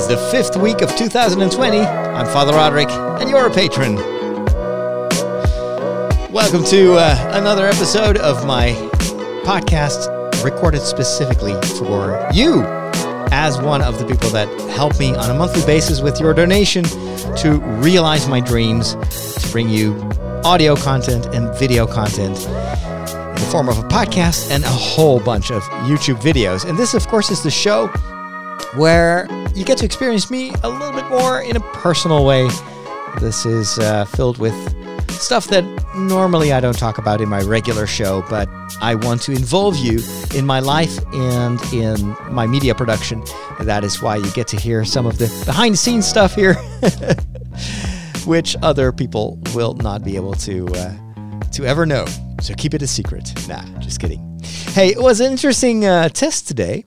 is the fifth week of 2020. I'm Father Roderick, and you're a patron. Welcome to uh, another episode of my podcast recorded specifically for you as one of the people that help me on a monthly basis with your donation to realize my dreams to bring you audio content and video content in the form of a podcast and a whole bunch of YouTube videos. And this, of course, is the show where you get to experience me a little bit more in a personal way. This is uh, filled with stuff that normally I don't talk about in my regular show, but I want to involve you in my life and in my media production. That is why you get to hear some of the behind the scenes stuff here, which other people will not be able to uh, to ever know. So keep it a secret. Nah, just kidding. Hey, it was an interesting uh, test today.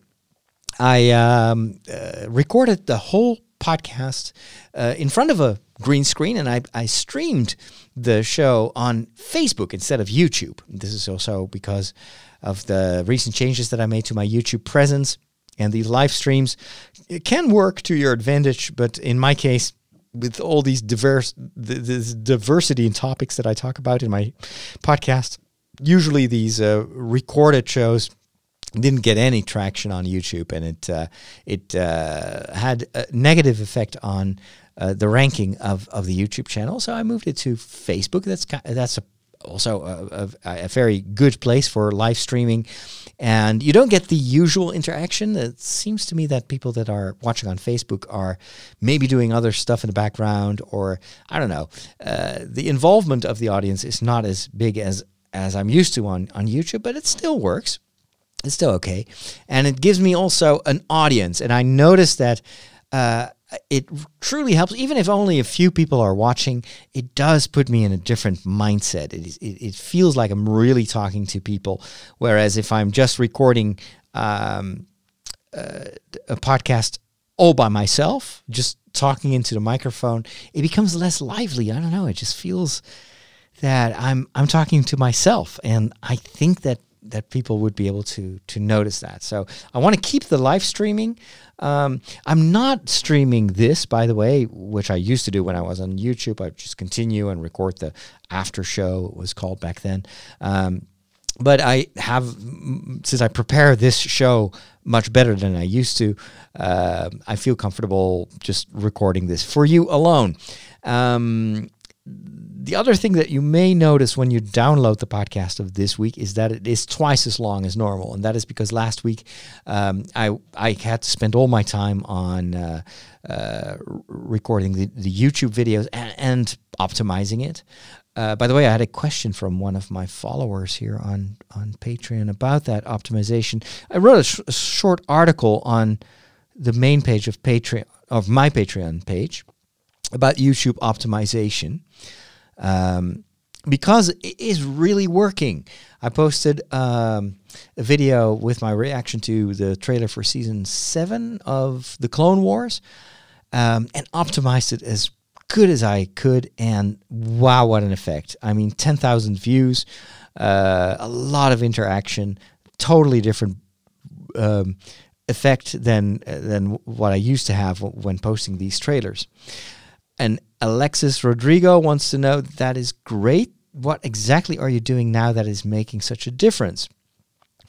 I um, uh, recorded the whole podcast uh, in front of a green screen and I, I streamed the show on Facebook instead of YouTube. This is also because of the recent changes that I made to my YouTube presence and these live streams it can work to your advantage, but in my case, with all these diverse this diversity in topics that I talk about in my podcast, usually these uh, recorded shows didn't get any traction on YouTube, and it uh, it uh, had a negative effect on uh, the ranking of, of the YouTube channel. So I moved it to Facebook. That's that's a, also a, a, a, very good place for live streaming, and you don't get the usual interaction. It seems to me that people that are watching on Facebook are maybe doing other stuff in the background, or I don't know. Uh, the involvement of the audience is not as big as as I'm used to on on YouTube, but it still works it's still okay. And it gives me also an audience. And I noticed that uh, it truly helps, even if only a few people are watching, it does put me in a different mindset. It, it, it feels like I'm really talking to people. Whereas if I'm just recording um, uh, a podcast all by myself, just talking into the microphone, it becomes less lively. I don't know. It just feels that I'm I'm talking to myself, and I think that that people would be able to to notice that. So I want to keep the live streaming. Um, I'm not streaming this, by the way, which I used to do when I was on YouTube. I just continue and record the after show. It was called back then. Um, but I have since I prepare this show much better than I used to. Uh, I feel comfortable just recording this for you alone. Um, the other thing that you may notice when you download the podcast of this week is that it is twice as long as normal, and that is because last week um, I I had to spend all my time on uh, uh, recording the, the YouTube videos and, and optimizing it. Uh, by the way, I had a question from one of my followers here on on Patreon about that optimization. I wrote a, sh- a short article on the main page of Patreon of my Patreon page about YouTube optimization um, because it is really working. I posted um, a video with my reaction to the trailer for season seven of the Clone Wars um, and optimized it as good as I could. And wow, what an effect! I mean, 10,000 views, uh, a lot of interaction, totally different. Um, effect than than what I used to have when posting these trailers. And Alexis Rodrigo wants to know that is great. What exactly are you doing now that is making such a difference?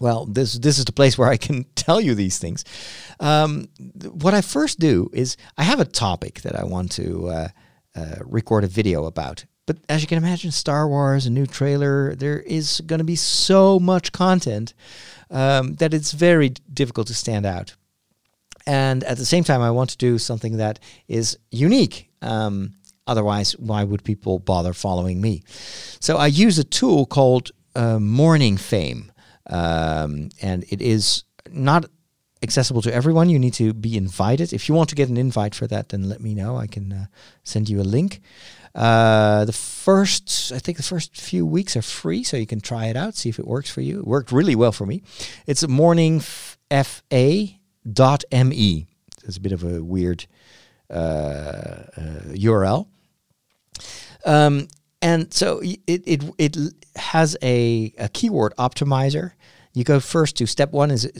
Well, this this is the place where I can tell you these things. Um, what I first do is I have a topic that I want to uh, uh, record a video about. But as you can imagine, Star Wars, a new trailer, there is going to be so much content um, that it's very difficult to stand out. And at the same time, I want to do something that is unique um, otherwise, why would people bother following me? So I use a tool called uh, Morning Fame, um, and it is not accessible to everyone. You need to be invited. If you want to get an invite for that, then let me know. I can uh, send you a link. Uh, the first, I think the first few weeks are free, so you can try it out, see if it works for you. It worked really well for me. It's morningfa.me. It's a bit of a weird URL. Uh, uh, um, and so it, it, it has a, a keyword optimizer. you go first to step one is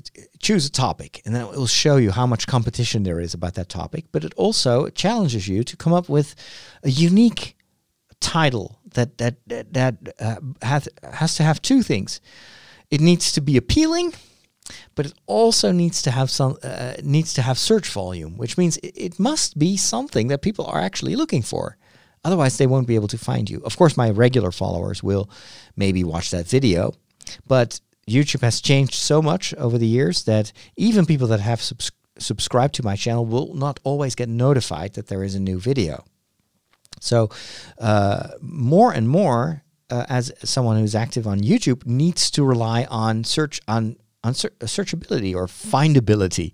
choose a topic, and then it will show you how much competition there is about that topic. But it also challenges you to come up with a unique title that that that, that uh, has has to have two things. It needs to be appealing, but it also needs to have some uh, needs to have search volume, which means it, it must be something that people are actually looking for. Otherwise, they won't be able to find you. Of course, my regular followers will maybe watch that video, but YouTube has changed so much over the years that even people that have subs- subscribed to my channel will not always get notified that there is a new video. So, uh, more and more, uh, as someone who's active on YouTube, needs to rely on search on searchability or findability.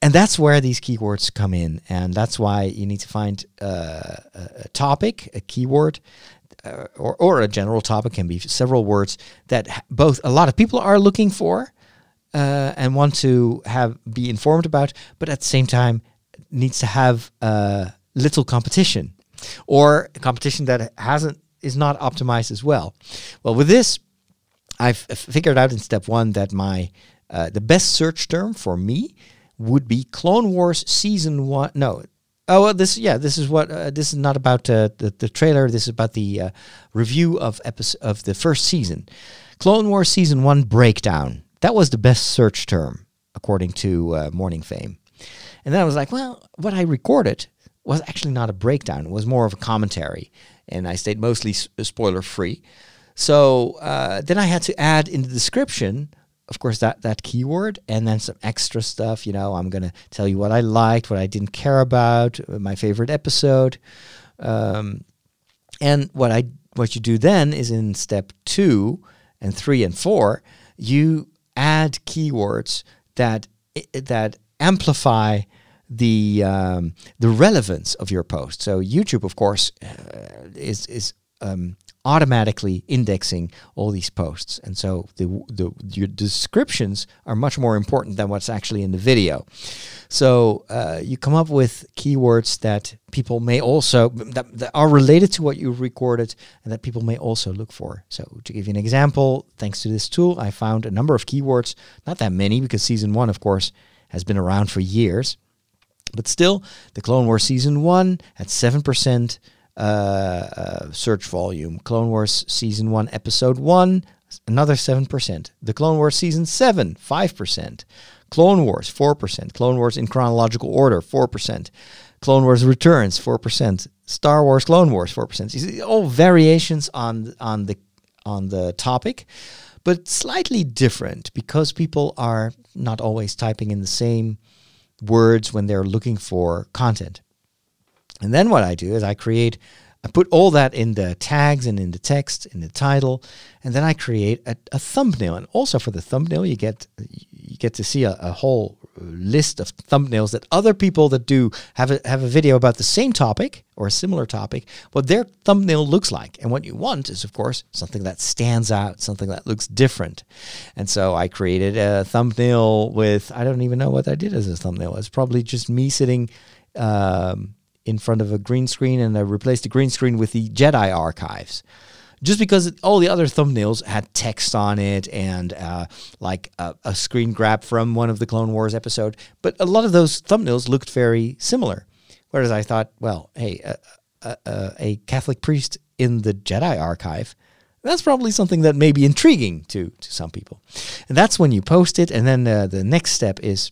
And that's where these keywords come in. And that's why you need to find uh, a topic a keyword uh, or, or a general topic. Can be several words that both a lot of people are looking for uh, and want to have be informed about but at the same time needs to have uh, little competition or competition that hasn't is not optimized as well. Well with this i've figured out in step one that my uh, the best search term for me would be Clone Wars season one. No, oh well, this yeah, this is what uh, this is not about uh, the the trailer. This is about the uh, review of episode of the first season, Clone Wars season one breakdown. That was the best search term according to uh, Morning Fame. And then I was like, well, what I recorded was actually not a breakdown. It was more of a commentary, and I stayed mostly spoiler free. So uh, then I had to add in the description of course that that keyword and then some extra stuff you know i'm going to tell you what i liked what i didn't care about uh, my favorite episode. Um, and what i what you do then is in step two and three and four you add keywords that that amplify the um, the relevance of your post. So youtube of course uh, is is um, automatically indexing all these posts. And so the, the your descriptions are much more important than what's actually in the video. So uh, you come up with keywords that people may also that, that are related to what you've recorded and that people may also look for. So to give you an example, thanks to this tool, I found a number of keywords, not that many because season one, of course, has been around for years. But still, the Clone Wars season one had 7% uh, uh, search volume. Clone Wars Season 1, Episode 1, another 7%. The Clone Wars Season 7, 5%. Clone Wars, 4%. Clone Wars in chronological order, 4%. Clone Wars Returns, 4%. Star Wars Clone Wars, 4%. All variations on, on, the, on the topic, but slightly different because people are not always typing in the same words when they're looking for content. And then what I do is I create, I put all that in the tags and in the text, in the title, and then I create a, a thumbnail. And also for the thumbnail, you get you get to see a, a, whole list of thumbnails that other people that do have a, have a video about the same topic or a similar topic, what their thumbnail looks like. And what you want is, of course, something that stands out, something that looks different. And so I created a thumbnail with, I don't even know what I did as a thumbnail. It's probably just me sitting. Um, in front of a green screen and I replaced the green screen with the Jedi archives. Just because all the other thumbnails had text on it and uh, like a, a screen grab from one of the Clone Wars episode, but a lot of those thumbnails looked very similar. Whereas I thought, well, hey, a, Catholic priest in the Jedi archive, that's probably something that may be intriguing to, to some people. And that's when you post it. And then uh, the next step is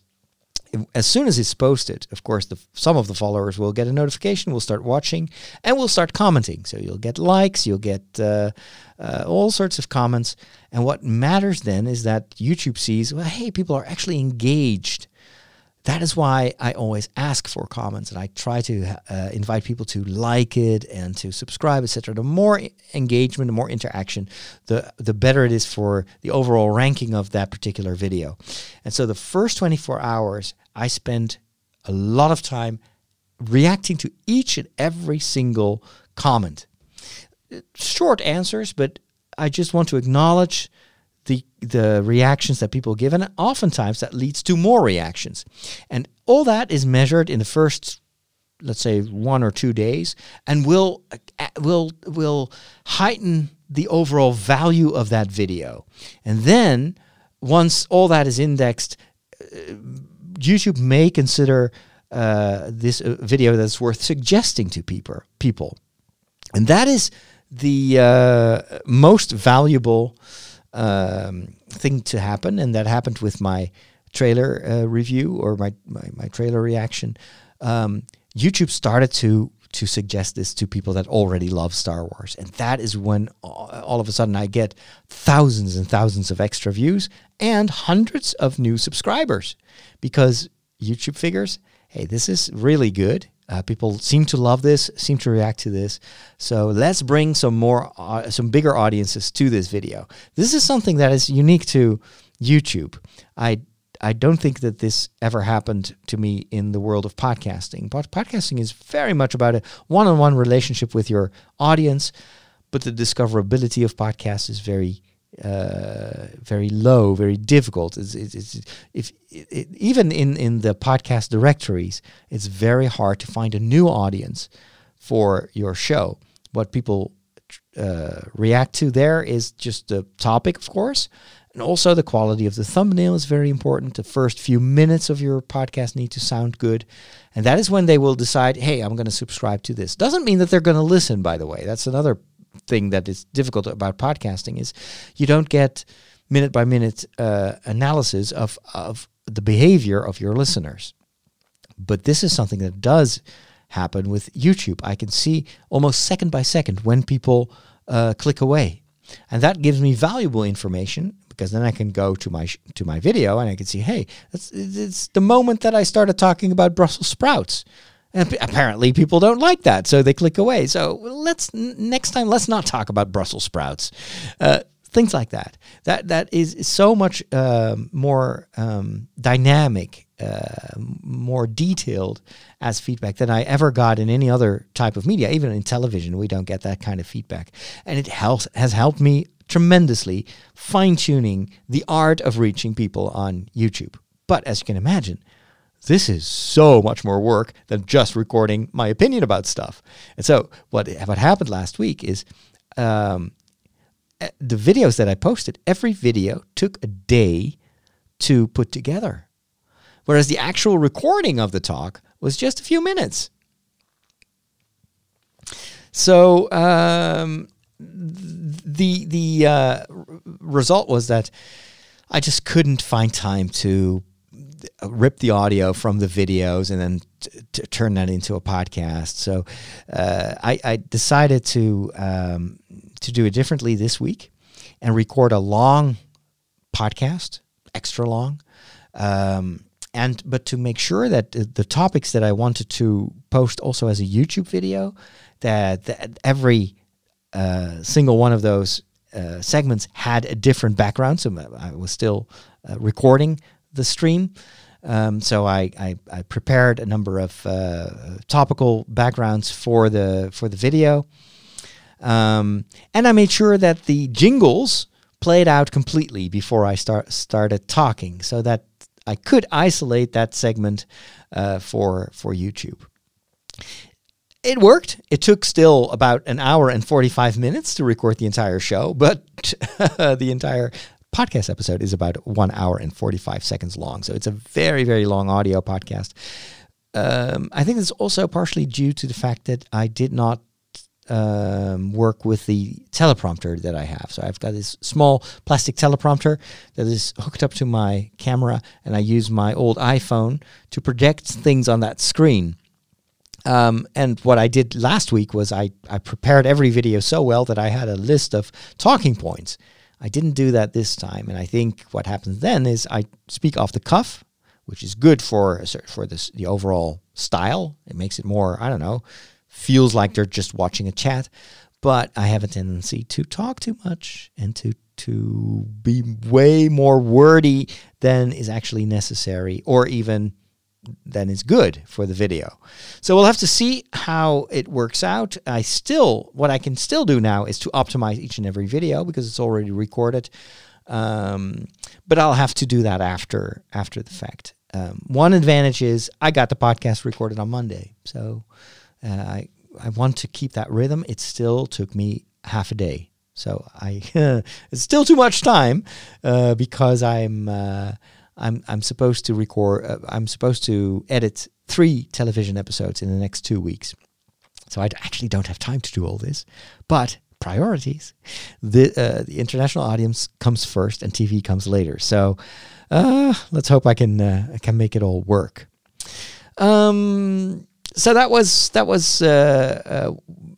as soon as it's posted, of course, the, some of the followers will get a notification, will start watching, and will start commenting. So you'll get likes, you'll get uh, uh, all sorts of comments. And what matters then is that YouTube sees, well, hey, people are actually engaged. That is why I always ask for comments, and I try to uh, invite people to like it and to subscribe, etc. The more engagement, the more interaction, the the better it is for the overall ranking of that particular video. And so, the first 24 hours, I spend a lot of time reacting to each and every single comment. Short answers, but I just want to acknowledge the the reactions that people give, and oftentimes that leads to more reactions, and all that is measured in the first, let's say, one or two days, and will will will heighten the overall value of that video, and then once all that is indexed, uh, YouTube may consider uh, this uh, video that's worth suggesting to people. People, and that is the uh, most valuable um, thing to happen, and that happened with my trailer uh, review or my, my, my trailer reaction. Um, YouTube started to to suggest this to people that already love Star Wars. And that is when all of a sudden I get thousands and thousands of extra views and hundreds of new subscribers because YouTube figures, hey, this is really good. Uh, people seem to love this, seem to react to this. So let's bring some more, uh, some bigger audiences to this video. This is something that is unique to YouTube. I I don't think that this ever happened to me in the world of podcasting. But podcasting is very much about a one-on-one relationship with your audience, but the discoverability of podcasts is very uh, very low, very difficult. It's, it's, it's if it, even in in the podcast directories, it's very hard to find a new audience for your show. What people uh, react to there is just the topic, of course, and also, the quality of the thumbnail is very important. The first few minutes of your podcast need to sound good. And that is when they will decide, hey, I'm going to subscribe to this. Doesn't mean that they're going to listen, by the way. That's another thing that is difficult about podcasting is you don't get minute by minute uh, analysis of, of the behavior of your listeners. But this is something that does happen with YouTube. I can see almost second by second when people uh, click away. And that gives me valuable information because then I can go to my to my video and I can see, hey, it's the moment that I started talking about Brussels sprouts. Apparently, people don't like that, so they click away. So let's next time, let's not talk about Brussels sprouts. Uh, things like that. That that is so much uh, more um, dynamic, uh, more detailed as feedback than I ever got in any other type of media. Even in television, we don't get that kind of feedback, and it helps has helped me tremendously fine tuning the art of reaching people on YouTube. But as you can imagine, this is so much more work than just recording my opinion about stuff. And so what what happened last week is um, eh, the videos that I posted, every video took a day to put together, whereas the actual recording of the talk was just a few minutes. So um, the the uh, result was that I just couldn't find time to rip the audio from the videos and then t- t- turn that into a podcast. So uh, I, I, decided to um, to do it differently this week and record a long podcast, extra long. Um, and but to make sure that the topics that I wanted to post also as a YouTube video, that, that every uh, single one of those uh, segments had a different background. So I was still uh, recording the stream. Um, so I, I, I, prepared a number of uh, topical backgrounds for the for the video, um, and I made sure that the jingles played out completely before I start started talking, so that I could isolate that segment uh, for for YouTube it worked. It took still about an hour and 45 minutes to record the entire show, but the entire podcast episode is about one hour and 45 seconds long. So it's a very, very long audio podcast. Um, I think it's also partially due to the fact that I did not um, work with the teleprompter that I have. So I've got this small plastic teleprompter that is hooked up to my camera, and I use my old iPhone to project things on that screen. Um, and what I did last week was I, I prepared every video so well that I had a list of talking points. I didn't do that this time. And I think what happens then is I speak off the cuff, which is good for for this, the overall style. It makes it more, I don't know, feels like they're just watching a chat. But I have a tendency to talk too much and to to be way more wordy than is actually necessary or even then is good for the video. So we'll have to see how it works out. I still, what I can still do now is to optimize each and every video because it's already recorded. Um, but I'll have to do that after after the fact. Um, one advantage is I got the podcast recorded on Monday, so uh, I I want to keep that rhythm. It still took me half a day, So I it's still too much time uh, because I'm uh, I'm I'm supposed to record. Uh, I'm supposed to edit three television episodes in the next two weeks. So I actually don't have time to do all this, but priorities. The uh, the international audience comes first, and TV comes later. So uh, let's hope I can uh, I can make it all work. Um, so that was that was uh, uh,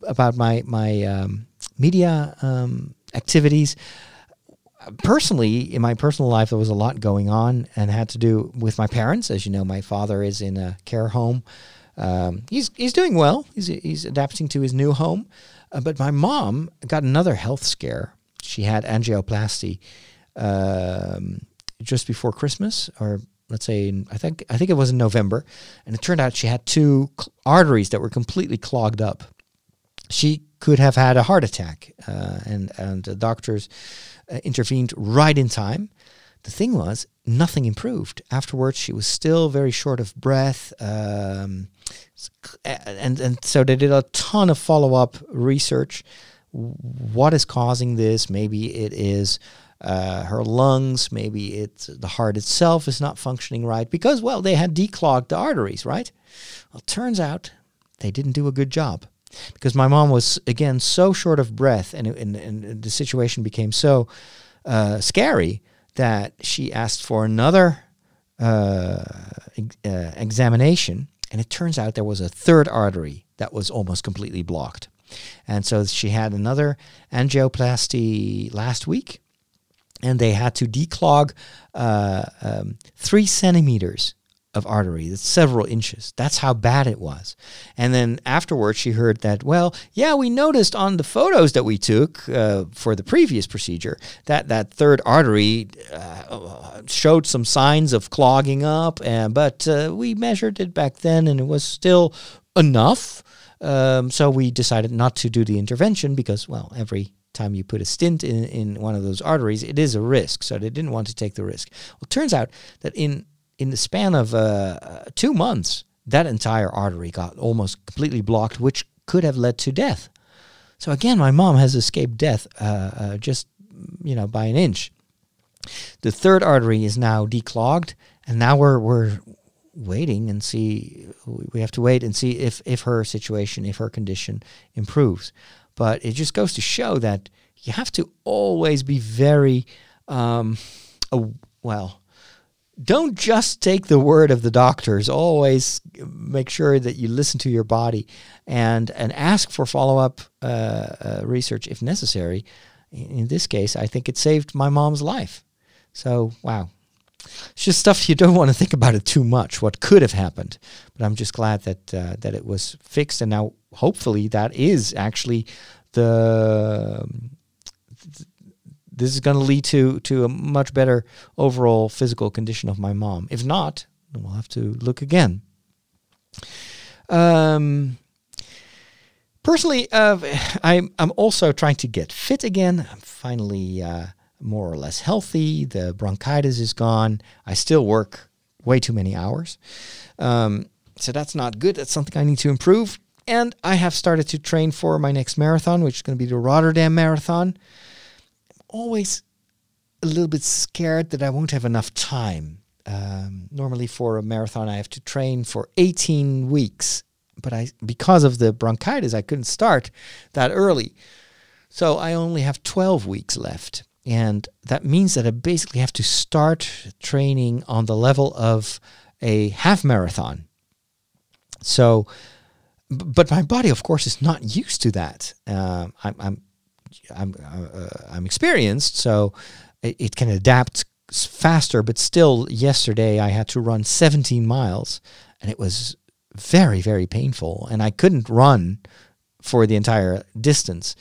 about my my um, media um, activities. Personally, in my personal life, there was a lot going on, and had to do with my parents. As you know, my father is in a care home. Um, he's he's doing well. He's he's adapting to his new home. Uh, but my mom got another health scare. She had angioplasty um, just before Christmas, or let's say, in, I think I think it was in November, and it turned out she had two cl- arteries that were completely clogged up. She could have had a heart attack, uh, and and the doctors uh, intervened right in time. The thing was, nothing improved. Afterwards, she was still very short of breath. Um, and and so they did a ton of follow up research. What is causing this? Maybe it is uh, her lungs. Maybe it's the heart itself is not functioning right because well they had declogged the arteries, right? Well, turns out they didn't do a good job because my mom was again so short of breath, and and, and the situation became so uh, scary that she asked for another uh, uh examination and it turns out there was a third artery that was almost completely blocked. And so she had another angioplasty last week, and they had to declog uh, um, three centimeters of artery. That's several inches. That's how bad it was. And then afterwards, she heard that, well, yeah, we noticed on the photos that we took uh, for the previous procedure that that third artery uh, showed some signs of clogging up, and, but uh, we measured it back then and it was still enough. Um, so we decided not to do the intervention because, well, every time you put a stent in, in one of those arteries, it is a risk. So they didn't want to take the risk. Well, it turns out that in in the span of uh, two months, that entire artery got almost completely blocked, which could have led to death. So again, my mom has escaped death uh, uh, just you know by an inch. The third artery is now declogged, and now we're we're waiting and see. We have to wait and see if if her situation, if her condition improves. But it just goes to show that you have to always be very um, well don't just take the word of the doctors. Always make sure that you listen to your body and and ask for follow up uh, uh, research if necessary. In this case, I think it saved my mom's life. So wow, it's just stuff you don't want to think about it too much. What could have happened, but I'm just glad that uh, that it was fixed, and now hopefully that is actually the this is going to lead to to a much better overall physical condition of my mom. If not, we'll have to look again. Um, personally, uh, I'm I'm also trying to get fit again. I'm finally uh, more or less healthy. The bronchitis is gone. I still work way too many hours, um, so that's not good. That's something I need to improve. And I have started to train for my next marathon, which is going to be the Rotterdam Marathon always a little bit scared that I won't have enough time. Um, normally, for a marathon, I have to train for 18 weeks, but I because of the bronchitis, I couldn't start that early. So I only have 12 weeks left. And that means that I basically have to start training on the level of a half marathon. So, but my body, of course, is not used to that. Uh, I'm, I'm I'm uh, I'm experienced, so it, it, can adapt faster. But still, yesterday I had to run 17 miles, and it was very very painful, and I couldn't run for the entire distance.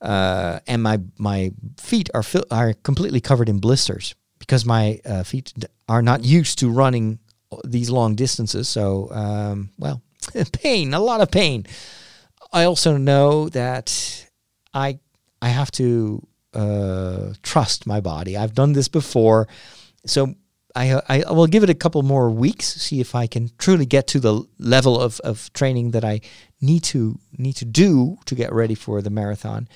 Uh, and my my feet are are completely covered in blisters because my uh, feet are not used to running these long distances. So, um, well, pain, a lot of pain. I also know that I I have to uh, trust my body. I've done this before, so I, I will give it a couple more weeks, see if I can truly get to the level of, of training that I need to need to do to get ready for the marathon.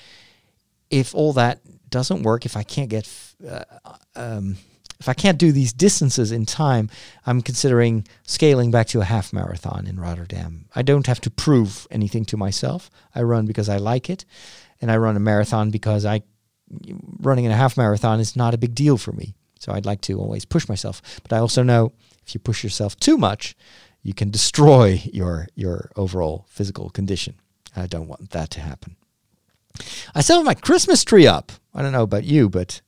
if all that doesn't work, if I can't get, uh, um, if I can't do these distances in time, I'm considering scaling back to a half marathon in Rotterdam. I don't have to prove anything to myself. I run because I like it, and I run a marathon because I running in a half marathon is not a big deal for me. So I'd like to always push myself, but I also know if you push yourself too much, you can destroy your your overall physical condition. I don't want that to happen. I still have my Christmas tree up. I don't know about you, but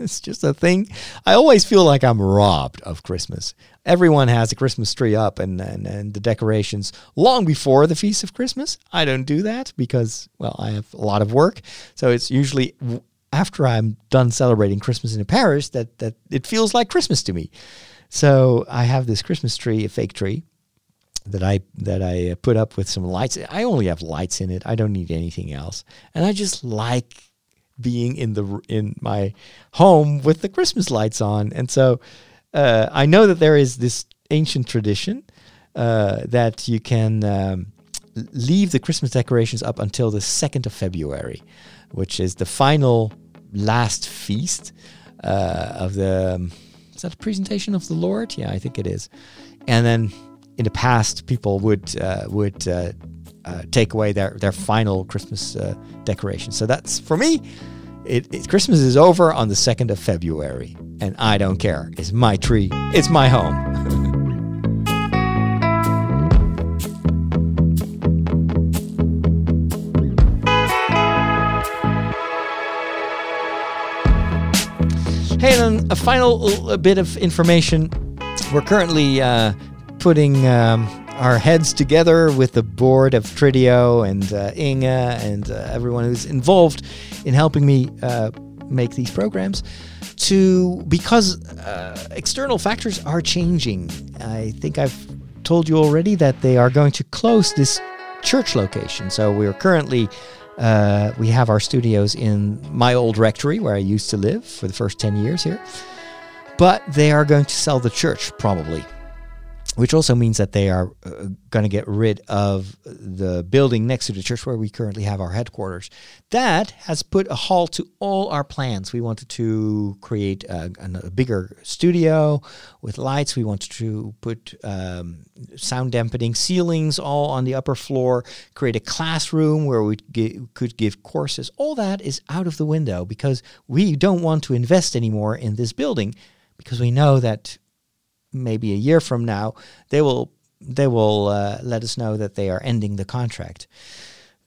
it's just a thing. I always feel like I'm robbed of Christmas. Everyone has a Christmas tree up and, and, and the decorations long before the Feast of Christmas. I don't do that because, well, I have a lot of work. So it's usually after I'm done celebrating Christmas in a parish that, that it feels like Christmas to me. So I have this Christmas tree, a fake tree, that I that I put up with some lights. I only have lights in it. I don't need anything else. And I just like being in the in my home with the Christmas lights on. And so uh, I know that there is this ancient tradition uh, that you can um, leave the Christmas decorations up until the second of February, which is the final last feast uh, of the. Um, is that a presentation of the Lord? Yeah, I think it is. And then in the past, people would uh, would uh, uh, take away their their final Christmas uh, decoration. So that's for me. It, it, Christmas is over on the second of February, and I don't care. It's my tree. It's my home. Hey, and a final bit of information. We're currently uh, putting um, our heads together with the board of Trideo and uh, Inge and uh, everyone who's involved in helping me uh, make these programs to because uh, external factors are changing. I think I've told you already that they are going to close this church location. So we're currently uh, we have our studios in my old rectory where I used to live for the first 10 years here. But they are going to sell the church probably which also means that they are uh, going to get rid of the building next to the church where we currently have our headquarters. That has put a halt to all our plans. We wanted to create a, a bigger studio with lights. We wanted to put um, sound dampening ceilings all on the upper floor, create a classroom where we could give courses. All that is out of the window because we don't want to invest anymore in this building because we know that maybe a year from now, they will they will uh, let us know that they are ending the contract.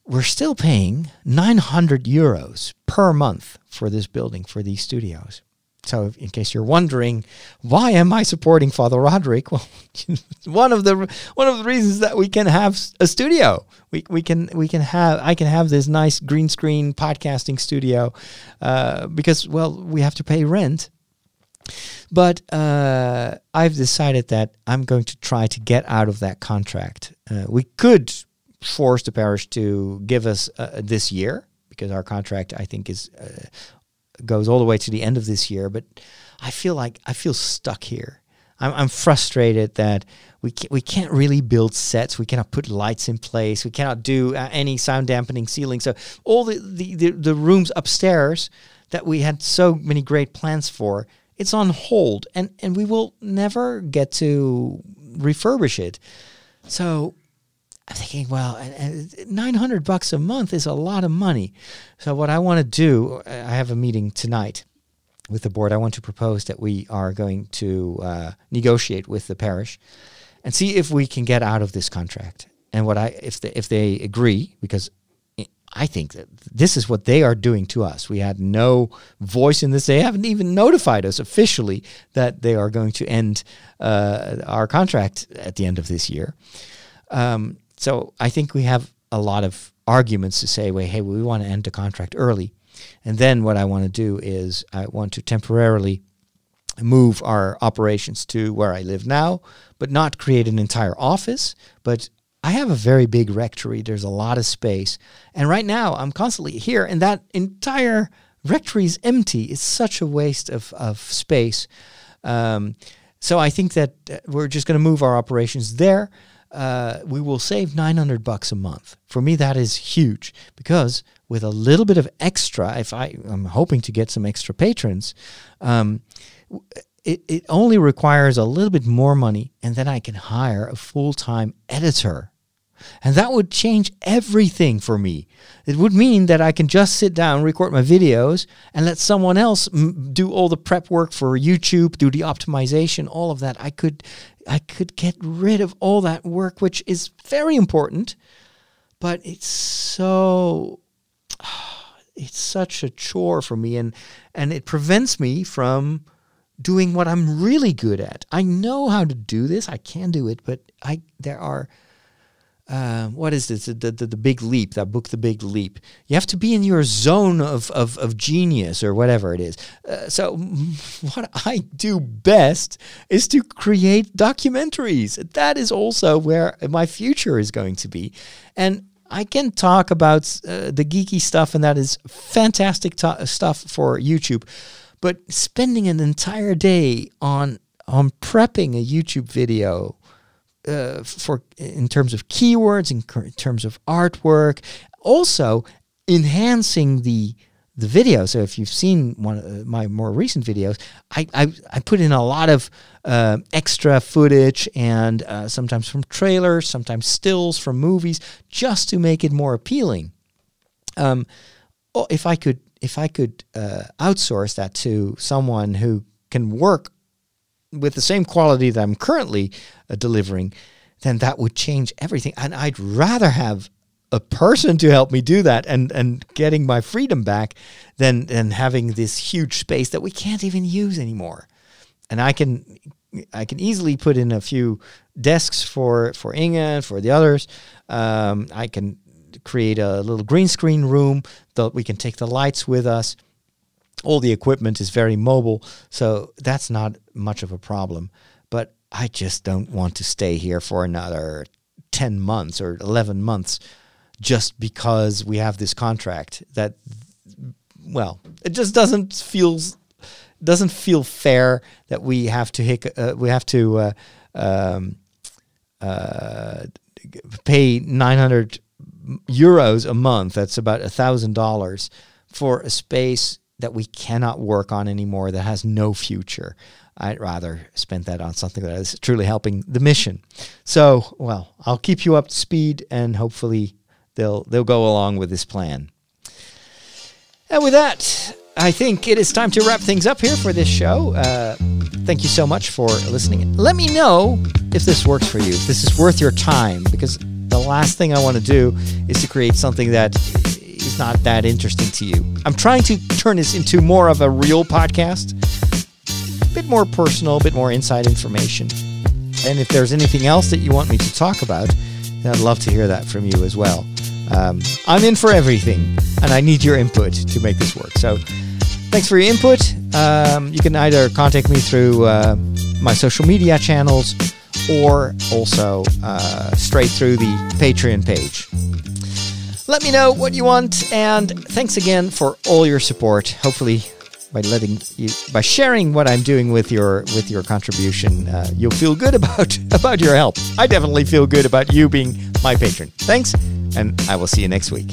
We're still paying 900 euros per month for this building for these studios. So, in case you're wondering, why am I supporting Father Roderick? Well, one of the one of the reasons that we can have a studio, we, we can we can have I can have this nice green screen podcasting studio, uh, because well we have to pay rent, but uh, I've decided that I'm going to try to get out of that contract. Uh, we could force the parish to give us uh, this year because our contract, I think, is uh, goes all the way to the end of this year. But I feel like I feel stuck here. I'm, I'm frustrated that we can't, we can't really build sets. We cannot put lights in place. We cannot do uh, any sound dampening ceiling. So all the, the, the, the rooms upstairs that we had so many great plans for it's on hold and, and we will never get to refurbish it. So I'm thinking, well, 900 bucks a month is a lot of money. So what I want to do, I have a meeting tonight with the board. I want to propose that we are going to uh, negotiate with the parish and see if we can get out of this contract. And what I, if they, if they agree, because I think that this is what they are doing to us. We had no voice in this. They haven't even notified us officially that they are going to end uh, our contract at the end of this year. Um, so I think we have a lot of arguments to say, well, hey, we want to end the contract early. And then what I want to do is I want to temporarily move our operations to where I live now, but not create an entire office, but I have a very big rectory. There's a lot of space. And right now, I'm constantly here, and that entire rectory is empty. It's such a waste of, of space. Um, so I think that uh, we're just going to move our operations there. uh, we will save 900 bucks a month. For me, that is huge because with a little bit of extra, if I, I'm hoping to get some extra patrons, um, it, it only requires a little bit more money, and then I can hire a full time editor and that would change everything for me. It would mean that I can just sit down, record my videos, and let someone else do all the prep work for YouTube, do the optimization, all of that. I could I could get rid of all that work which is very important, but it's so it's such a chore for me and and it prevents me from doing what I'm really good at. I know how to do this. I can do it, but I there are uh, what is this? The, the, the Big Leap, that book, The Big Leap. You have to be in your zone of, of, of genius or whatever it is. Uh, so, what I do best is to create documentaries. That is also where my future is going to be. And I can talk about uh, the geeky stuff, and that is fantastic to- stuff for YouTube. But spending an entire day on on prepping a YouTube video uh, for in terms of keywords, in, terms of artwork, also enhancing the the video. So if you've seen one of my more recent videos, I, I, I put in a lot of uh, extra footage and uh, sometimes from trailers, sometimes stills from movies, just to make it more appealing. Um, if I could if I could uh, outsource that to someone who can work with the same quality that I'm currently uh, delivering, then that would change everything. And I'd rather have a person to help me do that and and getting my freedom back than than having this huge space that we can't even use anymore. And I can I can easily put in a few desks for for Inge and for the others. Um, I can create a little green screen room that we can take the lights with us all the equipment is very mobile, so that's not much of a problem. But I just don't want to stay here for another 10 months or 11 months just because we have this contract that well it just doesn't feel doesn't feel fair that we have to hic- uh, we have to uh, um, uh, pay 900 euros a month that's about a thousand dollars for a space that we cannot work on anymore that has no future. I'd rather spend that on something that is truly helping the mission. So, well, I'll keep you up to speed and hopefully they'll they'll go along with this plan. And with that, I think it is time to wrap things up here for this show. Uh, thank you so much for listening. Let me know if this works for you, if this is worth your time, because the last thing I want to do is to create something that is not that interesting to you. I'm trying to turn this into more of a real podcast, a bit more personal, a bit more inside information. And if there's anything else that you want me to talk about, I'd love to hear that from you as well. Um, I'm in for everything, and I need your input to make this work. So, thanks for your input. Um, you can either contact me through uh, my social media channels or also uh, straight through the Patreon page. Let me know what you want, and thanks again for all your support. Hopefully, by letting you, by sharing what I'm doing with your with your contribution, uh, you'll feel good about about your help. I definitely feel good about you being my patron. Thanks, and I will see you next week.